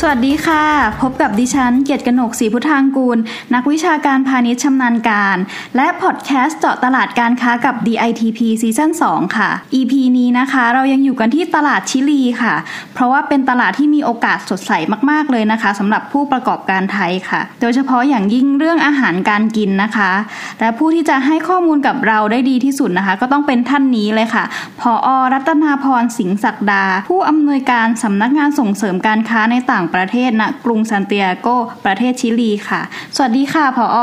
สวัสดีค่ะ พบกับดิฉัน เกียรติกนกศรีพุทธางกูล นักวิชาการพาณิชย์ชำนาญการ และพอดแคสต์เจาะตลาดการค้ากับ DITP ซีซั่น2ค่ะ EP นี้นะคะ เรายังอยู่กันที่ตลาดชิลีค่ะ เพราะว่าเป็นตลาดที่มีโอกาสสดใสมาก ๆ เลยนะคะสำหรับผู้ประกอบการไทยค่ะ โดยเฉพาะอย่างยิ่งเรื่องอาหารการกินนะคะ และผู้ที่จะให้ข้อมูลกับเราได้ดีที่สุดนะคะ ก็ต้องเป็นท่านนี้เลยค่ะพออรัตนาพรสิงห์ศักดา ผู้อำนวยการสำนักงานส่งเสริมการค้าในต่างประเทศณกรุงซานเตียโกประเทศชิลีค่ะ สวัสดีค่ะพออ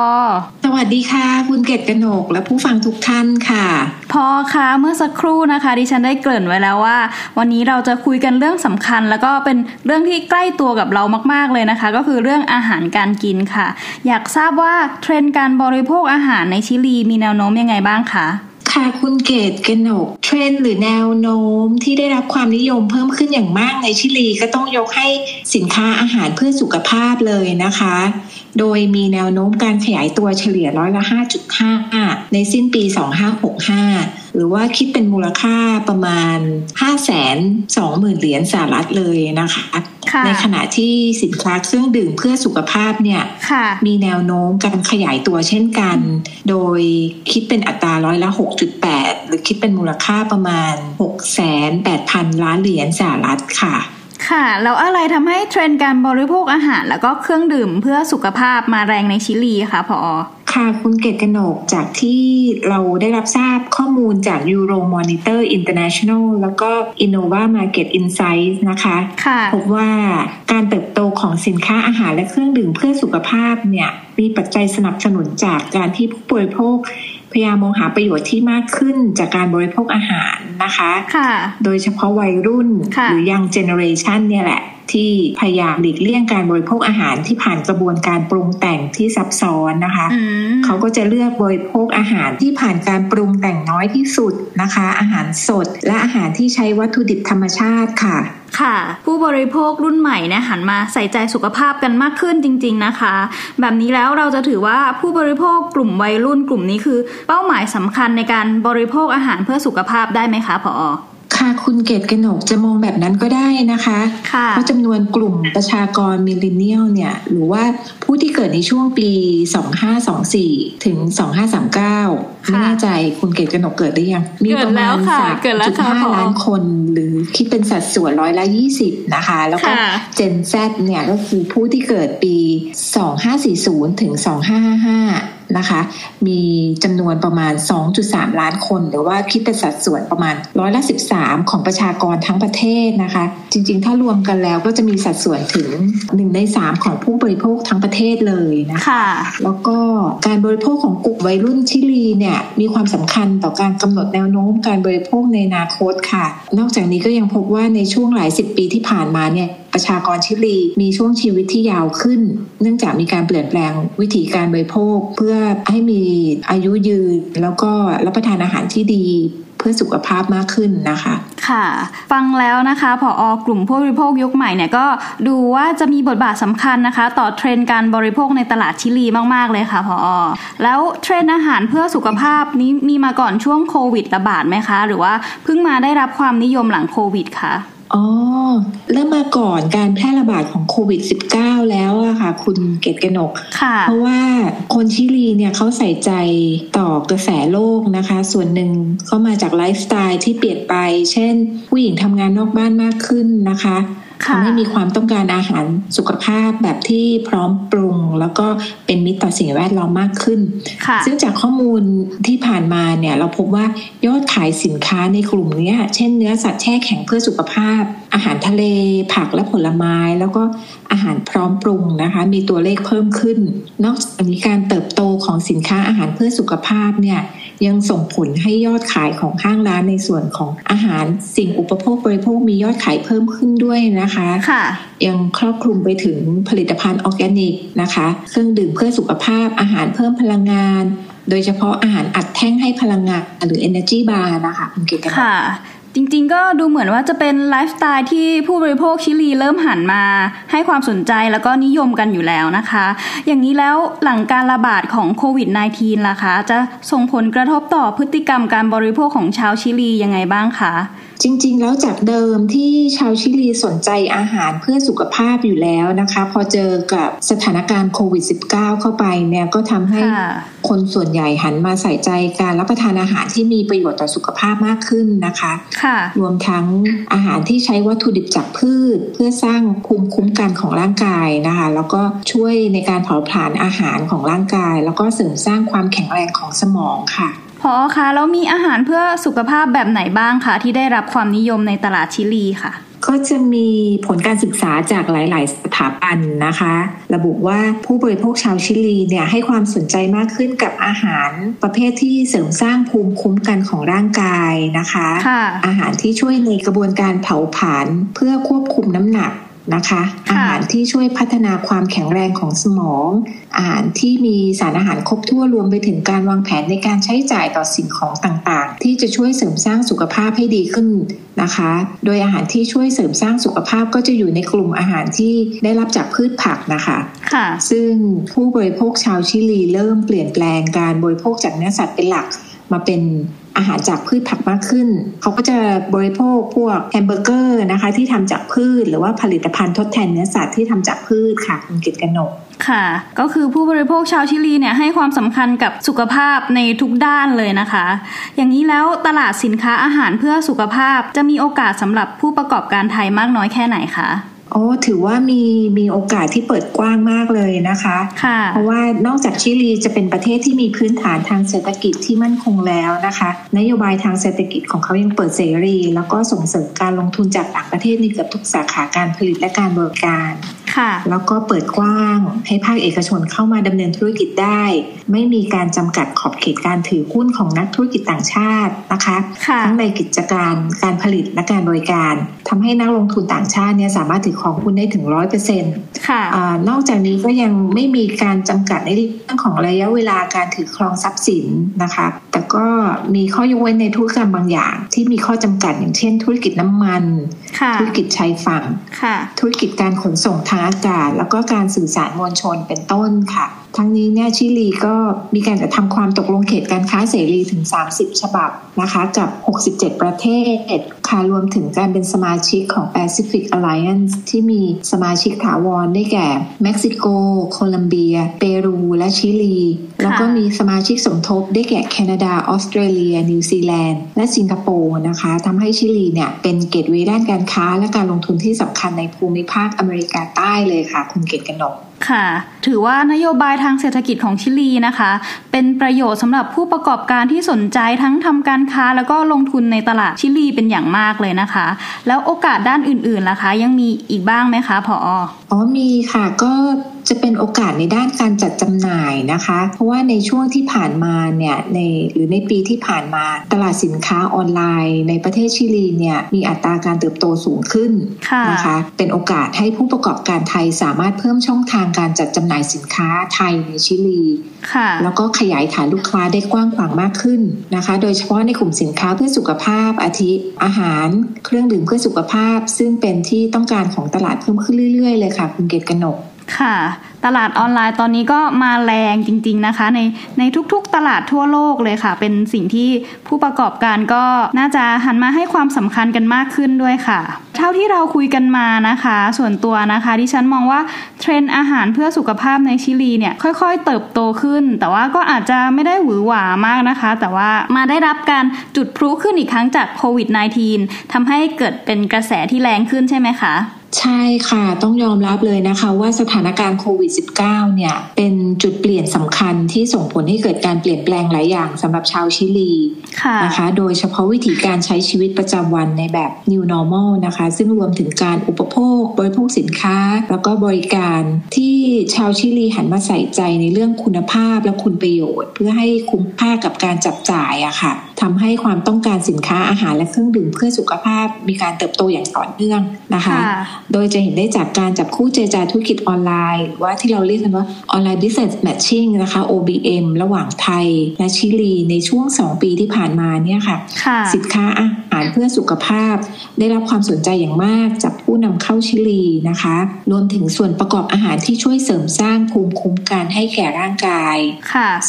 สวัสดีค่ะ คุณเกตกนกและผู้ฟังทุกท่านค่ะพอคะเมื่อสักครู่นะคะ ดิฉันได้เกริ่นไว้แล้วว่า วันนี้เราจะคุยกันเรื่องสำคัญ แล้วก็เป็นเรื่องที่ใกล้ตัวกับเรามาก ๆเลยนะคะ ก็คือเรื่องอาหารการกินค่ะ อยากทราบว่าเทรนด์การบริโภคอาหารในชิลีมีแนวโน้มยังไงบ้างคะ ค่ะคุณเกตกนก เทรนหรือแนวโน้มที่ได้รับความนิยมเพิ่มขึ้นอย่างมากในชิลีก็ต้องยกให้สินค้าอาหารเพื่อสุขภาพเลยนะคะ โดยมีแนวโน้มการขยายตัวเฉลี่ยร้อยละ 5.5 ในสิ้นปี 2565 หรือว่าคิดเป็นมูลค่าประมาณ 520,000 เหรียญสหรัฐเลยนะคะในขณะที่สินค้าเครื่องดื่มเพื่อสุขภาพเนี่ยมีแนวโน้มการขยายตัวเช่นกัน โดยคิดเป็นอัตราร้อยละ 6.8 หรือคิดเป็นมูลค่าประมาณ 6,800ล้านเหรียญสหรัฐค่ะ ค่ะแล้วอะไรทำให้เทรนด์การบริโภคอาหาร แล้วก็เครื่องดื่มเพื่อสุขภาพมาแรงในชิลีคะพอค่ะคุณเกตกนกจากที่เราได้รับทราบข้อมูลจาก Euro Monitor International แล้วก็ Innova Market Insights นะคะคะพบว่าการเติบโตของสินค้าอาหารและเครื่องดื่มเพื่อสุขภาพเนี่ยมีปัจจัยสนับสนุนจากการที่ผู้บริโภคพยายามมองหาประโยชน์ที่มากขึ้นจากการบริโภคอาหารนะคะค่ะ โดยเฉพาะวัยรุ่น หรือยังเจเนอเรชันเนี่ยแหละ ที่พยายามหลีกเลี่ยงการบริโภคอาหารที่ผ่านกระบวนการปรุงแต่งที่ซับซ้อนนะคะ เขาก็จะเลือกบริโภคอาหารที่ผ่านการปรุงแต่งน้อยที่สุดนะคะ อาหารสด และอาหารที่ใช้วัตถุดิบธรรมชาติค่ะค่ะ ผู้บริโภครุ่นใหม่เนี่ยหันมาใส่ใจสุขภาพกันมากขึ้นจริง ๆนะคะ แบบนี้แล้วเราจะถือว่าผู้บริโภคกลุ่มวัยรุ่นกลุ่มนี้คือ เป้าหมายสำคัญในการบริโภคอาหารเพื่อสุขภาพได้ไหมคะพอค่ะคุณเกศกนกจะมองแบบนั้นก็ได้นะคะคะเพราะจำนวนกลุ่มประชากรมิลเลนเนียลเนี่ยหรือว่าผู้ที่เกิดในช่วงปี 2524 ถึง 2539 ไม่แน่ใจคุณเกศกนกเกิดหรือยังมีประมาณ3.5ล้านคนหรือคิดเป็นสัดส่วนร้อยละ20นะคะ แล้วก็เจนแซเนี่ยก็คือผู้ที่เกิดปี2540ถึง2555นะคะมีจำนวนประมาณ 2.3 ล้านคน หรือว่าคิดเป็นสัดส่วนประมาณร้อยละ13 ของประชากรทั้งประเทศนะคะ จริงๆ ถ้ารวมกันแล้วก็จะมีสัดส่วนถึง 1 ใน 3 ของผู้บริโภคทั้งประเทศเลยนะคะ แล้วก็การบริโภคของกลุ่มวัยรุ่นชิลีเนี่ยมีความสำคัญต่อการกำหนดแนวโน้มการบริโภคในอนาคตค่ะ นอกจากนี้ก็ยังพบว่าในช่วงหลายสิบปีที่ผ่านมาเนี่ยประชากรชิลีมีช่วงชีวิตที่ยาวขึ้น เนื่องจากมีการเปลี่ยนแปลงวิธีการบริโภค เพื่อให้มีอายุยืน แล้วก็รับประทานอาหารที่ดี พื่อสุขภาพมากขึ้นนะคะ ค่ะ ฟังแล้วนะคะผออกลุ่มผู้บริโภคยุคใหม่เนี่ยก็ดูว่าจะมีบทบาทสำคัญนะคะ ต่อเทรนด์การบริโภคในตลาดชิลีมาก ๆ เลยค่ะผอแล้วเทรนด์อาหารเพื่อสุขภาพนี้มีมาก่อนช่วงโควิดระบาดไหมคะ หรือว่าเพิ่งมาได้รับความนิยมหลังโควิดคะ อ๋อ เริ่มมาก่อนการแพร่ระบาดของโควิด -19 แล้วอะค่ะ คุณเกตกนก เพราะว่าคนชิลีเนี่ยเขาใส่ใจต่อกระแสโลกนะคะ ส่วนหนึ่งก็มาจากไลฟ์สไตล์ที่เปลี่ยนไป เช่น ผู้หญิงทำงานนอกบ้านมากขึ้นนะคะ ทำให้มีความต้องการอาหารสุขภาพแบบที่พร้อมปรุง แล้วก็เป็นมิตรต่อสิ่งแวดล้อมมากขึ้น ซึ่งจากข้อมูลที่ผ่านมาเนี่ยเราพบว่ายอดขายสินค้าในกลุ่มนี้เช่นเนื้อสัตว์แช่แข็งเพื่อสุขภาพ อาหารทะเลผักและผลไม้ แล้วก็อาหารพร้อมปรุงนะคะ มีตัวเลขเพิ่มขึ้น นอกจากนี้การเติบโตของสินค้าอาหารเพื่อสุขภาพเนี่ยยังส่งผลให้ยอดขายของห้างร้านในส่วนของอาหารสิ่งอุปโภคบริโภคมียอดขายเพิ่มขึ้นด้วยนะคะค่ะยังครอบคลุมไปถึงผลิตภัณฑ์ออร์แกนิกนะคะ เครื่องดื่มเพื่อสุขภาพอาหารเพิ่มพลังงาน โดยเฉพาะอาหารอัดแท่งให้พลังงานหรือ Energy Bar นะคะคุณเกศค่ะ จริงๆ ก็ดูเหมือนว่าจะเป็นไลฟ์สไตล์ที่ผู้บริโภคชิลีเริ่มหันมา ให้ความสนใจแล้วก็นิยมกันอยู่แล้วนะคะ อย่างนี้แล้วหลังการระบาดของโควิด -19 ล่ะคะ จะส่งผลกระทบต่อพฤติกรรมการบริโภคของชาวชิลียังไงบ้างคะ จริง ๆ แล้วจากเดิมที่ชาวชิลีสนใจอาหารเพื่อสุขภาพอยู่แล้วนะคะ พอเจอกับสถานการณ์โควิด -19 เข้าไปเนี่ยก็ทำให้คนส่วนใหญ่หันมาใส่ใจการรับประทานอาหารที่มีประโยชน์ต่อสุขภาพมากขึ้นนะคะค่ะรวมทั้งอาหารที่ใช้วัตถุดิบจากพืช เพื่อสร้างภูมิคุ้มกันของร่างกายนะคะ แล้วก็ช่วยในการเผาผลาญอาหารของร่างกาย แล้วก็เสริมสร้างความแข็งแรงของสมองค่ะ พอคะแล้วมีอาหารเพื่อสุขภาพแบบไหนบ้างคะที่ได้รับความนิยมในตลาดชิลีค่ะ ก็จะมีผลการศึกษาจากหลาย ๆ สถาบันนะคะ ระบุว่าผู้บริโภคชาวชิลีเนี่ยให้ความสนใจมากขึ้นกับอาหารประเภทที่เสริมสร้างภูมิคุ้มกันของร่างกายนะคะะอาหารที่ช่วยในกระบวนการเผาผลาญเพื่อควบคุมน้ำหนัก นะคะ อาหารที่ช่วยพัฒนาความแข็งแรงของสมอง อาหารที่มีสารอาหารครบถ้วนรวมไปถึงการวางแผนในการใช้จ่ายต่อสิ่งของต่างๆ ที่จะช่วยเสริมสร้างสุขภาพให้ดีขึ้นนะคะ โดยอาหารที่ช่วยเสริมสร้างสุขภาพก็จะอยู่ในกลุ่มอาหารที่ได้รับจากพืชผักนะคะค่ะ ซึ่งผู้บริโภคชาวชิลีเริ่มเปลี่ยนแปลงการบริโภคจากเนื้อสัตว์เป็นหลักมาเป็น อาหารจากพืชผักมากขึ้น เขาก็จะบริโภคพวกแฮมเบอร์เกอร์นะคะที่ทำจากพืช หรือว่าผลิตภัณฑ์ทดแทนเนื้อสัตว์ที่ทำจากพืชค่ะคุณเกศกนกค่ะ ก็คือผู้บริโภคชาวชิลีเนี่ยให้ความสำคัญกับสุขภาพในทุกด้านเลยนะคะ อย่างนี้แล้วตลาดสินค้าอาหารเพื่อสุขภาพจะมีโอกาสสำหรับผู้ประกอบการไทยมากน้อยแค่ไหนคะ โอ้ถือว่ามีมีโอกาสที่เปิดกว้างมากเลยนะคะค่ะเพราะว่านอกจากชิลีจะเป็นประเทศที่มีพื้นฐานทางเศรษฐกิจที่มั่นคงแล้วนะคะ นโยบายทางเศรษฐกิจของเขายังเปิดเสรี แล้วก็ส่งเสริมการลงทุนจากต่างประเทศในเกือบทุกสาขาการผลิตและการบริการค่ะ แล้วก็เปิดกว้างให้ภาคเอกชนเข้ามาดำเนินธุรกิจได้ ไม่มีการจำกัดขอบเขตการถือหุ้นของนักธุรกิจต่างชาตินะคะทั้งในกิจการการผลิตและการบริการทำให้นักลงทุนต่างชาติเนี่ยสามารถถือของหุ้นได้ถึงร้อยเปอร์เซ็นต์นอกจากนี้ก็ยังไม่มีการจำกัดในเรื่องของระยะเวลาการถือครองทรัพย์สินนะคะ แต่ก็มีข้อยกเว้นในธุรกรรมบางอย่าง ที่มีข้อจำกัดอย่างเช่น ธุรกิจน้ำมัน ธุรกิจชายฝั่งธุรกิจการขนส่งทางอากาศ แล้วก็การสื่อสารมวลชนเป็นต้นค่ะ ทั้งนี้เนี่ยชิลีก็มีการจะทำความตกลงเขตการค้าเสรีถึง 30 ฉบับนะคะกับ 67 ประเทศค่ะรวมถึงการเป็นสมาชิกของ Pacific Alliance ที่มีสมาชิกถาวรได้แก่เม็กซิโก โคลัมเบีย เปรู และชิลี แล้วก็มีสมาชิกสมทบได้แก่แคนาดา ออสเตรเลีย นิวซีแลนด์ และสิงคโปร์นะคะทำให้ชิลีเนี่ยเป็น gateway ด้านการค้าและการลงทุนที่สำคัญในภูมิภาคอเมริกาใต้เลยค่ะ คุณเกศกนก ค่ะ ถือว่านโยบายทางเศรษฐกิจของชิลีนะคะ เป็นประโยชน์สำหรับผู้ประกอบการที่สนใจทั้งทำการค้าแล้วก็ลงทุนในตลาดชิลีเป็นอย่างมากเลยนะคะ แล้วโอกาสด้านอื่นๆล่ะคะ ยังมีอีกบ้างไหมคะพอ อ๋อมีค่ะก็จะเป็นโอกาสในด้านการจัดจำหน่ายนะคะ เพราะว่าในช่วงที่ผ่านมาเนี่ยในหรือในปีที่ผ่านมาตลาดสินค้าออนไลน์ ในประเทศชิลีเนี่ยมีอัตราการเติบโตสูงขึ้นนะคะเป็นโอกาสให้ผู้ประกอบการไทยสามารถเพิ่มช่องทางการจัดจำหน่ายสินค้าไทยในชิลีแล้วก็ขยายฐานลูกค้าได้กว้างขวางมากขึ้นนะคะ โดยเฉพาะในกลุ่มสินค้าเพื่อสุขภาพอาทิอาหาร เครื่องดื่มเพื่อสุขภาพ ซึ่งเป็นที่ต้องการของตลาดเพิ่มขึ้นเรื่อยๆเลยค่ะคุณเกตกนกค่ะ ตลาดออนไลน์ตอนนี้ก็มาแรงจริง ๆนะคะ ในในทุกๆตลาดทั่วโลกเลยค่ะ เป็นสิ่งที่ผู้ประกอบการก็น่าจะหันมาให้ความสำคัญกันมากขึ้นด้วยค่ะ เท่าที่เราคุยกันมานะคะ ส่วนตัวนะคะที่ฉันมองว่าเทรนด์อาหารเพื่อสุขภาพในชิลีเนี่ยค่อยๆ เติบโตขึ้น แต่ว่าก็อาจจะไม่ได้หวือหวามากนะคะ แต่ว่ามาได้รับการจุดพลุขึ้นอีกครั้งจากโควิด -19 ทำให้เกิดเป็นกระแสที่แรงขึ้นใช่ไหมคะ ใช่ค่ะต้องยอมรับเลยนะคะว่าสถานการณ์โควิด -19 เนี่ยเป็นจุดเปลี่ยนสำคัญที่ส่งผลให้เกิดการเปลี่ยนแปลงหลายอย่างสำหรับชาวชิลีนะคะ โดยเฉพาะวิธีการใช้ชีวิตประจำวันในแบบ new normal นะคะ ซึ่งรวมถึงการอุปโภค บริโภคสินค้า แล้วก็บริการที่ชาวชิลีหันมาใส่ใจในเรื่องคุณภาพและคุณประโยชน์ เพื่อให้คุ้มค่ากับการจับจ่ายอะค่ะ ทำให้ความต้องการสินค้าอาหารและเครื่องดื่มเพื่อสุขภาพมีการเติบโตอย่างต่อเนื่องนะคะ โดยจะเห็นได้จากการจับคู่เจรจาธุรกิจออนไลน์ว่าที่เราเรียกกันว่าออนไลน์ business matching นะคะ OBM ระหว่างไทยและชิลีในช่วง 2 ปีที่ผ่านมาเนี่ยค่ะ สินค้าอาหารเพื่อสุขภาพ ได้รับความสนใจอย่างมากจากผู้นำเข้าชิลีนะคะ รวมถึงส่วนประกอบอาหารที่ช่วยเสริมสร้างภูมิคุ้มกันให้แก่ร่างกาย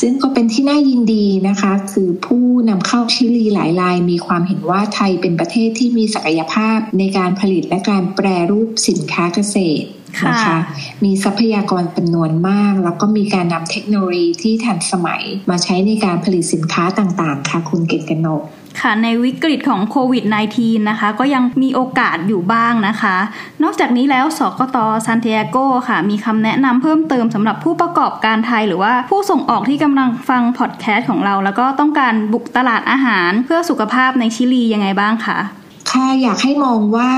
ซึ่งก็เป็นที่น่ายินดีนะคะ คือผู้นำเข้าชิลีหลายรายมีความเห็นว่าไทยเป็นประเทศที่มีศักยภาพในการผลิตและการแปรรูปสินค้าเกษตรนะคะมีทรัพยากรจำนวนมาก แล้วก็มีการนำเทคโนโลยีที่ทันสมัยมาใช้ในการผลิตสินค้าต่างๆ ค่ะคุณเกตกนก ค่ะในวิกฤตของโควิด -19 นะคะ ก็ยังมีโอกาสอยู่บ้างนะคะ นอกจากนี้แล้วสกตซานติอาโกค่ะ มีคำแนะนำเพิ่มเติมสำหรับผู้ประกอบการไทย หรือว่าผู้ส่งออกที่กำลังฟังพอดแคสต์ของเรา แล้วก็ต้องการบุกตลาดอาหารเพื่อสุขภาพในชิลียังไงบ้างคะ ค่ะอยากให้มองว่า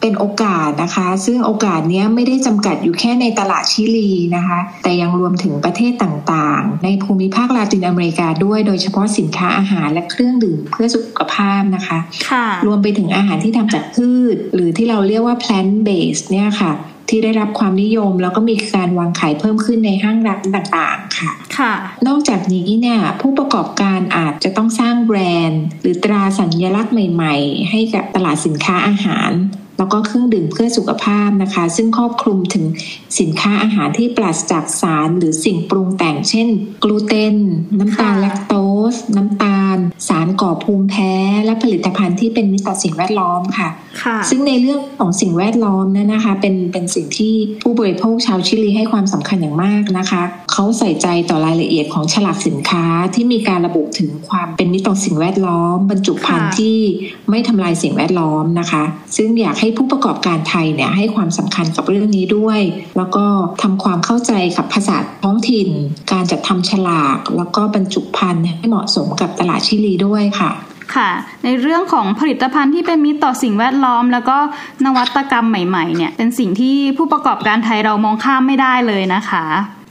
เป็นโอกาสนะคะ ซึ่งโอกาสนี้ไม่ได้จำกัดอยู่แค่ในตลาดชิลีนะคะ แต่ยังรวมถึงประเทศต่างๆ ในภูมิภาคลาตินอเมริกาด้วยโดยเฉพาะสินค้าอาหารและเครื่องดื่มเพื่อสุขภาพนะคะค่ะรวมไปถึงอาหารที่ทำจากพืช หรือที่เราเรียกว่า plant based เนี่ยค่ะ ที่ได้รับความนิยม แล้วก็มีการวางขายเพิ่มขึ้นในห้างร้านต่างๆ ค่ะค่ะ นอกจากนี้เนี่ยผู้ประกอบการอาจจะต้องสร้างแบรนด์ หรือตราสัญลักษณ์ใหม่ ๆ ให้กับตลาดสินค้าอาหารแล้วก็เครื่องดื่มเพื่อสุขภาพนะคะ ซึ่งครอบคลุมถึงสินค้าอาหารที่ปราศจากสารหรือสิ่งปรุงแต่ง เช่น กลูเตน น้ำตาลแลคโตส น้ำตาล สาร ก่อภูมิแพ้และผลิตภัณฑ์ที่เป็นมิตรต่อสิ่งแวดล้อมค่ะ ซึ่งในเรื่องของสิ่งแวดล้อมนั่นนะคะ เป็นเป็นสิ่งที่ผู้บริโภคชาวชิลีให้ความสำคัญอย่างมากนะคะเขาใส่ใจต่อรายละเอียดของฉลากสินค้าที่มีการระบุถึงความเป็นมิตรต่อสิ่งแวดล้อม บรรจุภัณฑ์ที่ไม่ทำลายสิ่งแวดล้อมนะคะ ซึ่งอยากให้ผู้ประกอบการไทยเนี่ยให้ความสำคัญกับเรื่องนี้ด้วย แล้วก็ทำความเข้าใจกับภาษาท้องถิ่น การจัดทำฉลาก แล้วก็บรรจุภัณฑ์ให้เหมาะสมกับตลาดชิลีด้วยค่ะค่ะ ในเรื่องของผลิตภัณฑ์ที่เป็นมิตรต่อสิ่งแวดล้อม แล้วก็นวัตกรรมใหม่ๆเนี่ยเป็นสิ่งที่ผู้ประกอบการไทยเรามองข้ามไม่ได้เลยนะคะ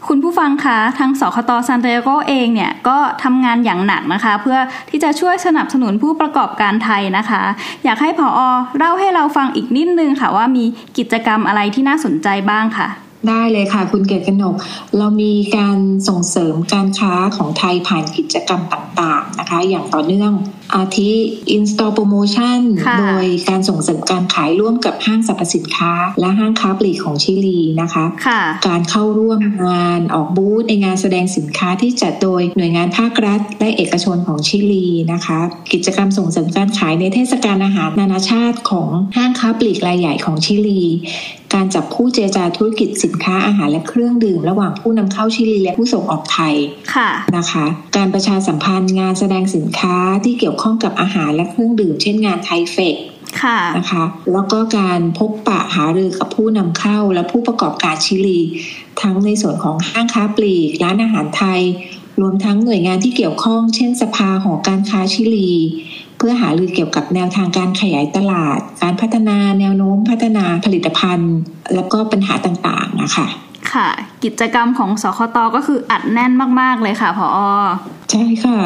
คุณผู้ฟังคะทางสคตซานเตโกเองเนี่ยก็ทำงานอย่างหนักนะคะ เพื่อที่จะช่วยสนับสนุนผู้ประกอบการไทยนะคะ อยากให้ผออเล่าให้เราฟังอีกนิดนึงค่ะว่ามีกิจกรรมอะไรที่น่าสนใจบ้างค่ะ ได้เลยค่ะ คุณเกศกนก เรามีการส่งเสริมการค้าของไทยผ่านกิจกรรมต่างๆนะคะ อย่างต่อเนื่อง อาทิ in-store promotion โดยการส่งเสริมการขายร่วมกับห้างสรรพสินค้า และห้างค้าปลีกของชิลีนะคะคะการเข้าร่วมงานออกบูธในงานแสดงสินค้าที่จัดโดยหน่วยงานภาครัฐ และเอกชนของชิลีนะคะ กิจกรรมส่งเสริมการขายในเทศกาลอาหารนานาชาติของห้างค้าปลีกรายใหญ่ของชิลีการจับคู่เจรจาธุรกิจสินค้าอาหารและเครื่องดื่ม ระหว่างผู้นำเข้าชิลีและผู้ส่งออกไทยค่ะนะคะ การประชาสัมพันธ์งานแสดงสินค้าที่เกี่ยวข้องกับอาหารและเครื่องดื่ม เช่นงานไทเฟกค่ะนะคะแล้วก็การพบปะหารือกับผู้นำเข้าและผู้ประกอบการชิลี ทั้งในส่วนของห้างค้าปลีก ร้านอาหารไทย รวมทั้งหน่วยงานที่เกี่ยวข้อง เช่นสภาหอการค้าชิลี เพื่อหารือเกี่ยวกับแนวทางการขยายตลาด การพัฒนาแนวโน้มพัฒนาผลิตภัณฑ์ แล้วก็ปัญหาต่างๆนะคะ ค่ะ กิจกรรมของสคตก็คืออัดแน่นมาก ๆ เลยค่ะผอใช่ค่ะ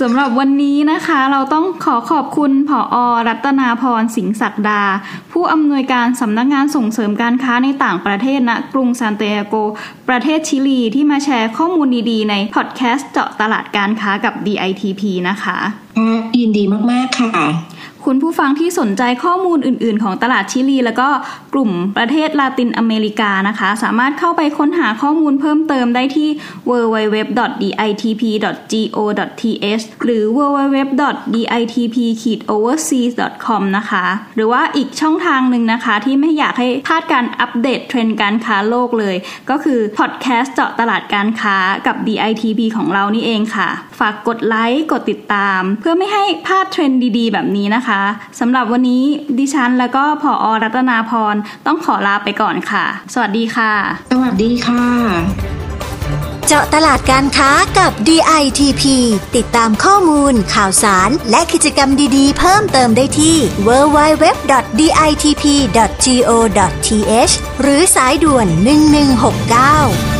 สำหรับวันนี้นะคะ เราต้องขอขอบคุณผอรัตนาพรสิงห์ศักดา ผู้อำนวยการสำนักงานส่งเสริมการค้าในต่างประเทศณนะกรุงซานเตโก ประเทศชิลีที่มาแชร์ข้อมูลดี ๆ ในพอดแคสต์เจาะตลาดการค้ากับ DITP นะคะยินดีมาก ๆ ค่ะ คุณผู้ฟังที่สนใจข้อมูลอื่น ๆ ของตลาดชิลี แล้วก็กลุ่มประเทศลาตินอเมริกานะคะ สามารถเข้าไปค้นหาข้อมูลเพิ่มเติมได้ที่ www.ditp.go.th หรือ www.ditp-overseas.com นะคะ หรือว่าอีกช่องทางหนึ่งนะคะ ที่ไม่อยากให้พลาดการอัปเดตเทรนด์การค้าโลกเลย ก็คือพอดแคสต์เจาะตลาดการค้ากับ DITP ของเรานี่เองค่ะ ฝากกดไลค์กดติดตาม เพื่อไม่ให้พลาดเทรนด์ดี ๆ แบบนี้นะคะนะคะสำหรับวันนี้ดิฉันแล้วก็ผอ.รัตนาพรต้องขอลาไปก่อนค่ะ สวัสดีค่ะ สวัสดีค่ะ เจาะตลาดการค้ากับ DITP ติดตามข้อมูล ข่าวสาร และกิจกรรมดีๆ เพิ่มเติมได้ที่ www.ditp.go.th หรือสายด่วน 1169